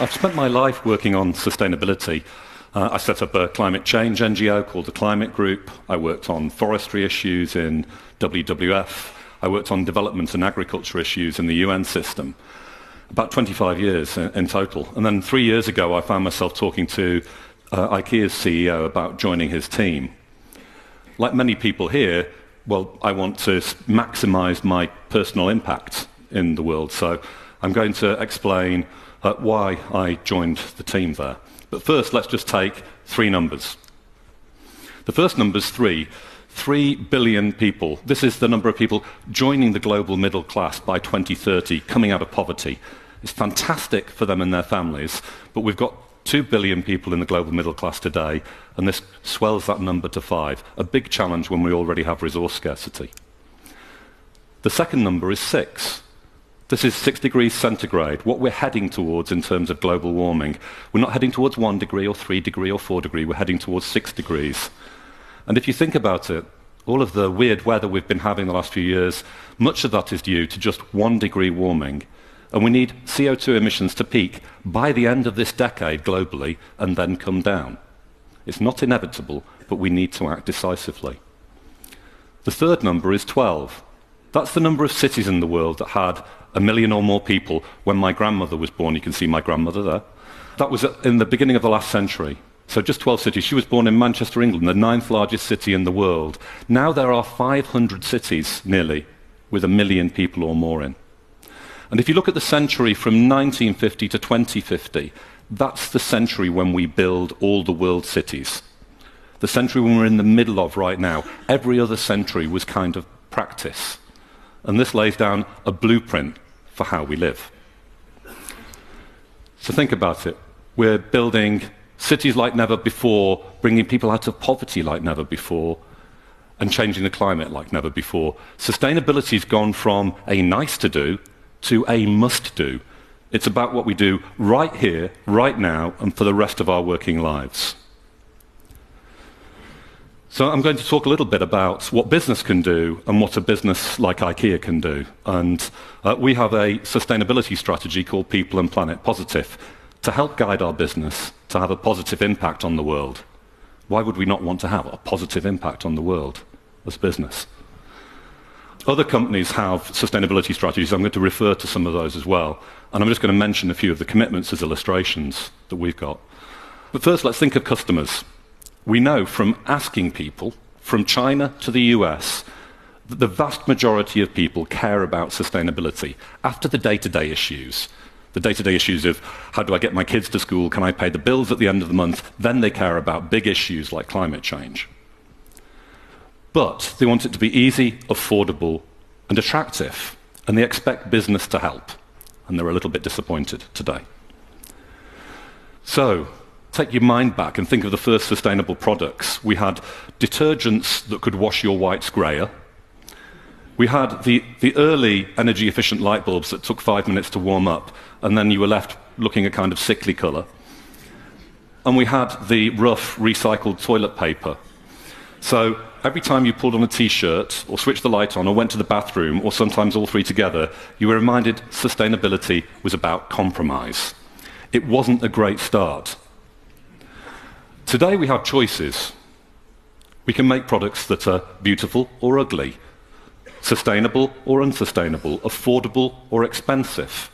I've spent my life working on sustainability. Uh, I set up a climate change NGO called the Climate Group. I worked on forestry issues in WWF. I worked on development and agriculture issues in the UN system. About 25 years in, in total. And then three years ago, I found myself talking to uh, IKEA's CEO about joining his team. Like many people here, well, I want to maximize my personal impact in the world. So I'm going to explain uh, why I joined the team there. But first, let's just take three numbers. The first number is three. Three billion people. This is the number of people joining the global middle class by 2030, coming out of poverty. It's fantastic for them and their families, but we've got two billion people in the global middle class today, and this swells that number to five. A big challenge when we already have resource scarcity. The second number is six. This is six degrees centigrade, what we're heading towards in terms of global warming. We're not heading towards one degree or three degree or four degree, we're heading towards six degrees. And if you think about it, all of the weird weather we've been having the last few years, much of that is due to just one degree warming. And we need CO2 emissions to peak by the end of this decade globally and then come down. It's not inevitable, but we need to act decisively. The third number is 12. That's the number of cities in the world that had a million or more people when my grandmother was born. You can see my grandmother there. That was in the beginning of the last century. So just 12 cities. She was born in Manchester, England, the ninth largest city in the world. Now there are 500 cities, nearly, with a million people or more in. And if you look at the century from 1950 to 2050, that's the century when we build all the world cities. The century when we're in the middle of right now. Every other century was kind of practice. And this lays down a blueprint for how we live. So think about it. We're building cities like never before, bringing people out of poverty like never before, and changing the climate like never before. Sustainability has gone from a nice to do to a must do. It's about what we do right here, right now, and for the rest of our working lives. So I'm going to talk a little bit about what business can do and what a business like IKEA can do. And uh, we have a sustainability strategy called People and Planet Positive to help guide our business to have a positive impact on the world. Why would we not want to have a positive impact on the world as business? Other companies have sustainability strategies. I'm going to refer to some of those as well. And I'm just going to mention a few of the commitments as illustrations that we've got. But first, let's think of customers. We know from asking people, from China to the US, that the vast majority of people care about sustainability after the day to day issues. The day to day issues of how do I get my kids to school? Can I pay the bills at the end of the month? Then they care about big issues like climate change. But they want it to be easy, affordable, and attractive. And they expect business to help. And they're a little bit disappointed today. So, take your mind back and think of the first sustainable products. We had detergents that could wash your whites grayer. We had the, the early energy efficient light bulbs that took five minutes to warm up, and then you were left looking a kind of sickly colour. And we had the rough recycled toilet paper. So every time you pulled on a t shirt, or switched the light on, or went to the bathroom, or sometimes all three together, you were reminded sustainability was about compromise. It wasn't a great start. Today we have choices. We can make products that are beautiful or ugly, sustainable or unsustainable, affordable or expensive,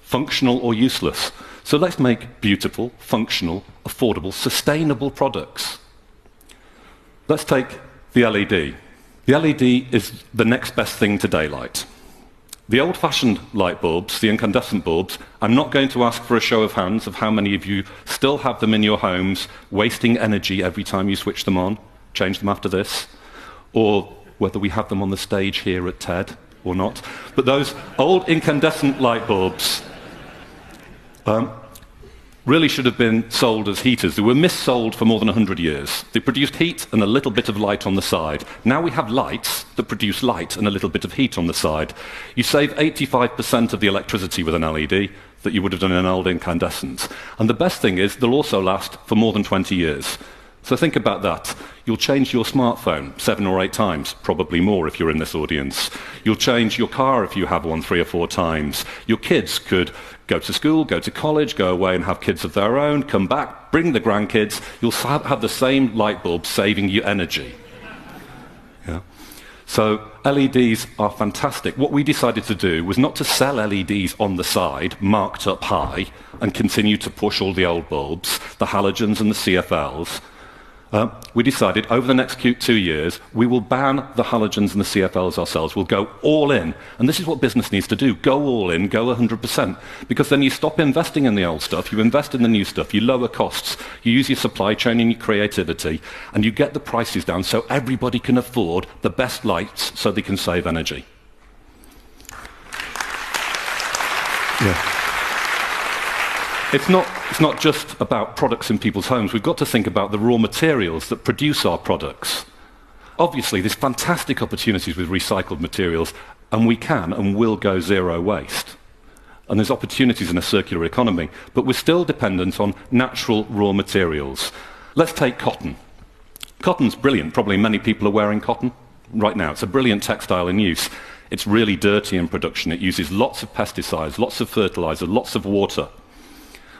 functional or useless. So let's make beautiful, functional, affordable, sustainable products. Let's take the LED. The LED is the next best thing to daylight. The old fashioned light bulbs, the incandescent bulbs, I'm not going to ask for a show of hands of how many of you still have them in your homes, wasting energy every time you switch them on. Change them after this. Or whether we have them on the stage here at TED or not. But those old incandescent light bulbs, um, really should have been sold as heaters. They were missold for more than 100 years. They produced heat and a little bit of light on the side. Now we have lights that produce light and a little bit of heat on the side. You save 85% of the electricity with an LED that you would have done in an old incandescent. And the best thing is they'll also last for more than 20 years. So think about that. You'll change your smartphone seven or eight times, probably more if you're in this audience. You'll change your car if you have one three or four times. Your kids could go to school, go to college, go away and have kids of their own, come back, bring the grandkids. You'll have the same light bulb saving you energy. Yeah. So LEDs are fantastic. What we decided to do was not to sell LEDs on the side, marked up high, and continue to push all the old bulbs, the halogens and the CFLs. Uh, we decided over the next two years, we will ban the halogens and the CFLs ourselves. We'll go all in. And this is what business needs to do go all in, go 100%. Because then you stop investing in the old stuff, you invest in the new stuff, you lower costs, you use your supply chain and your creativity, and you get the prices down so everybody can afford the best lights so they can save energy. Yeah. It's not, it's not just about products in people's homes. We've got to think about the raw materials that produce our products. Obviously, there's fantastic opportunities with recycled materials, and we can and will go zero waste. And there's opportunities in a circular economy, but we're still dependent on natural raw materials. Let's take cotton. Cotton's brilliant. Probably many people are wearing cotton right now. It's a brilliant textile in use. It's really dirty in production. It uses lots of pesticides, lots of fertilizer, lots of water.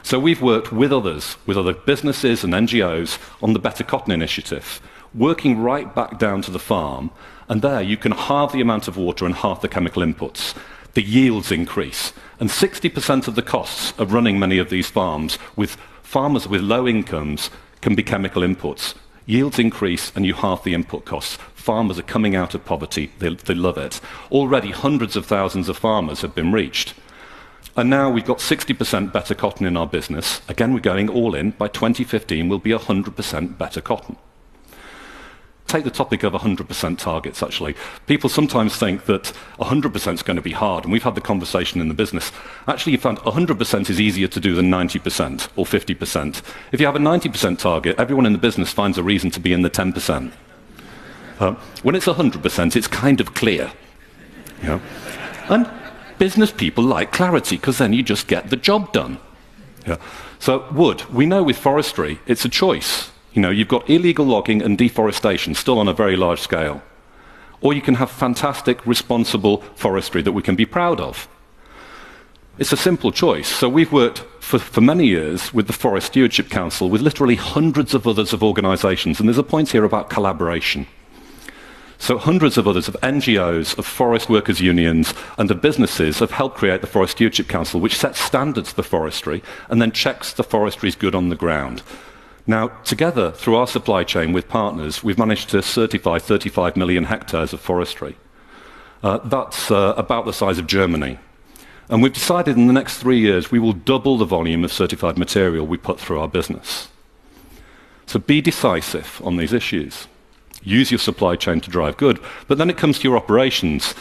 So we've worked with others, with other businesses and NGOs, on the Better Cotton Initiative, working right back down to the farm. And there you can halve the amount of water and half the chemical inputs. The yields increase. And 60% of the costs of running many of these farms with farmers with low incomes can be chemical inputs. Yields increase and you halve the input costs. Farmers are coming out of poverty. They, they love it. Already hundreds of thousands of farmers have been reached. And now we've got 60% better cotton in our business. Again, we're going all in. By 2015, we'll be 100% better cotton. Take the topic of 100% targets, actually. People sometimes think that 100% is going to be hard, and we've had the conversation in the business. Actually, you found 100% is easier to do than 90% or 50%. If you have a 90% target, everyone in the business finds a reason to be in the 10%. Uh, when it's 100%, it's kind of clear. And business people like clarity because then you just get the job done. Yeah. So, wood, we know with forestry, it's a choice. You know, you've got illegal logging and deforestation still on a very large scale. Or you can have fantastic, responsible forestry that we can be proud of. It's a simple choice. So we've worked for, for, many years with the Forest Stewardship Council, with literally hundreds of others of organizations, and there's a point here about collaboration. So hundreds of others, of NGOs, of forest workers' unions, and of businesses have helped create the Forest Stewardship Council, which sets standards for forestry and then checks the forestry is good on the ground. Now, together, through our supply chain with partners, we've managed to certify 35 million hectares of forestry. Uh, that's uh, about the size of Germany. And we've decided in the next three years we will double the volume of certified material we put through our business. So be decisive on these issues use your supply chain to drive good. But then it comes to your operations.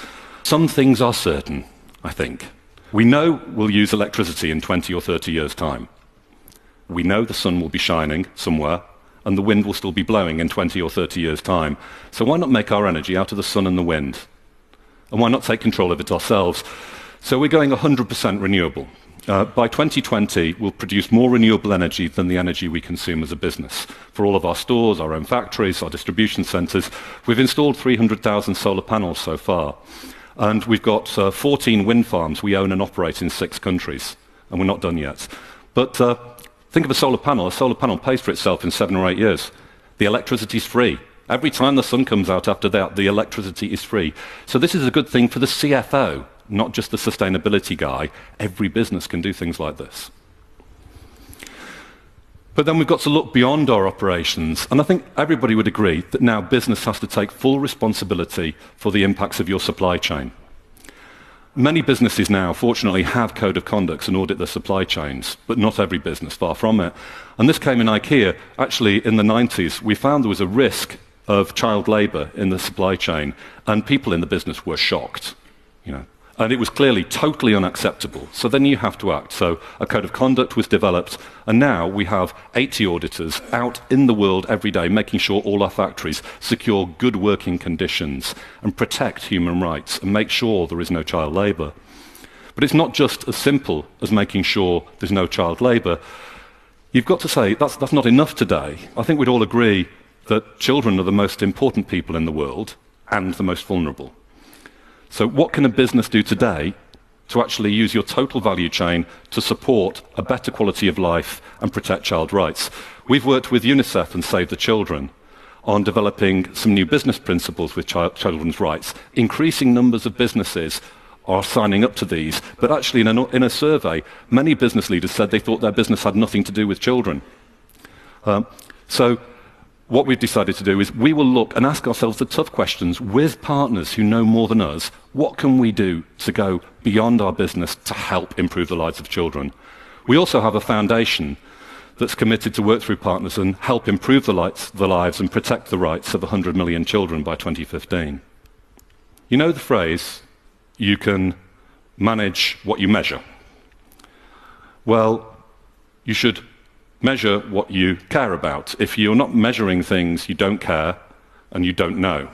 Some things are certain, I think. We know we'll use electricity in 20 or 30 years' time. We know the sun will be shining somewhere, and the wind will still be blowing in 20 or 30 years' time. So why not make our energy out of the sun and the wind? And why not take control of it ourselves? So we're going 100% renewable. Uh, by 2020, we'll produce more renewable energy than the energy we consume as a business. For all of our stores, our own factories, our distribution centres, we've installed 300,000 solar panels so far. And we've got uh, 14 wind farms we own and operate in six countries. And we're not done yet. But uh, think of a solar panel. A solar panel pays for itself in seven or eight years. The electricity is free. Every time the sun comes out after that, the electricity is free. So this is a good thing for the CFO not just the sustainability guy. Every business can do things like this. But then we've got to look beyond our operations. And I think everybody would agree that now business has to take full responsibility for the impacts of your supply chain. Many businesses now, fortunately, have code of conducts and audit their supply chains, but not every business, far from it. And this came in IKEA. Actually, in the 90s, we found there was a risk of child labour in the supply chain, and people in the business were shocked. You know, and it was clearly totally unacceptable. So then you have to act. So a code of conduct was developed, and now we have 80 auditors out in the world every day making sure all our factories secure good working conditions and protect human rights and make sure there is no child labour. But it's not just as simple as making sure there's no child labour. you've got to say that's, that's not enough today. I think we'd all agree that children are the most important people in the world and the most vulnerable. So, what can a business do today to actually use your total value chain to support a better quality of life and protect child rights? We've worked with UNICEF and Save the Children on developing some new business principles with children's rights. Increasing numbers of businesses are signing up to these, but actually, in a, in a survey, many business leaders said they thought their business had nothing to do with children. Um, so, what we've decided to do is we will look and ask ourselves the tough questions with partners who know more than us. What can we do to go beyond our business to help improve the lives of children? We also have a foundation that's committed to work through partners and help improve the, lights, the lives and protect the rights of 100 million children by 2015. You know the phrase, you can manage what you measure. Well, you should measure what you care about. If you're not measuring things you don't care and you don't know.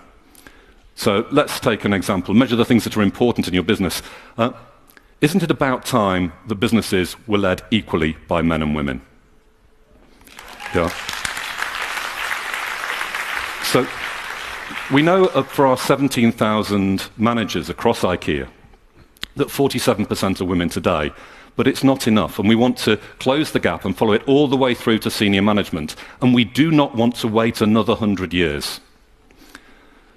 So let's take an example. Measure the things that are important in your business. Uh, isn't it about time that businesses were led equally by men and women? Yeah. So we know for our 17,000 managers across IKEA that 47% are women today, but it's not enough. And we want to close the gap and follow it all the way through to senior management. And we do not want to wait another 100 years.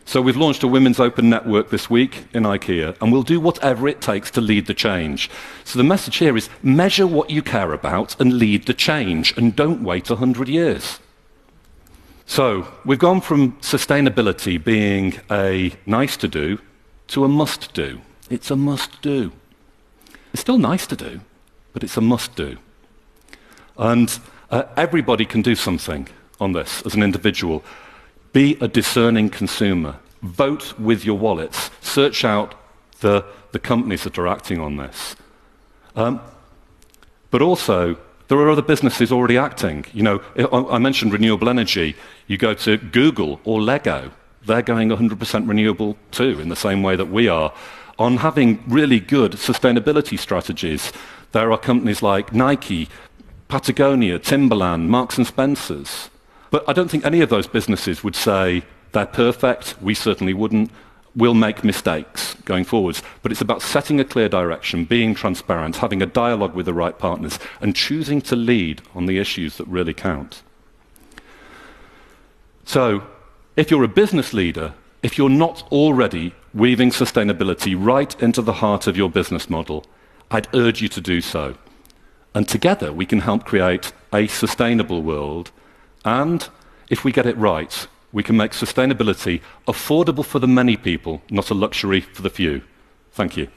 So we've launched a women's open network this week in IKEA, and we'll do whatever it takes to lead the change. So the message here is measure what you care about and lead the change, and don't wait 100 years. So we've gone from sustainability being a nice to do to a must do. It's a must do. It's still nice to do, but it's a must do. And uh, everybody can do something on this as an individual. Be a discerning consumer. Vote with your wallets. Search out the, the companies that are acting on this. Um, but also, there are other businesses already acting. You know, I mentioned renewable energy. You go to Google or Lego, they're going 100% renewable too, in the same way that we are. On having really good sustainability strategies, there are companies like Nike, Patagonia, Timberland, Marks and Spencers. But I don't think any of those businesses would say they're perfect. We certainly wouldn't. We'll make mistakes going forwards. But it's about setting a clear direction, being transparent, having a dialogue with the right partners, and choosing to lead on the issues that really count. So, if you're a business leader, if you're not already weaving sustainability right into the heart of your business model, I'd urge you to do so. And together we can help create a sustainable world and if we get it right, we can make sustainability affordable for the many people, not a luxury for the few. Thank you.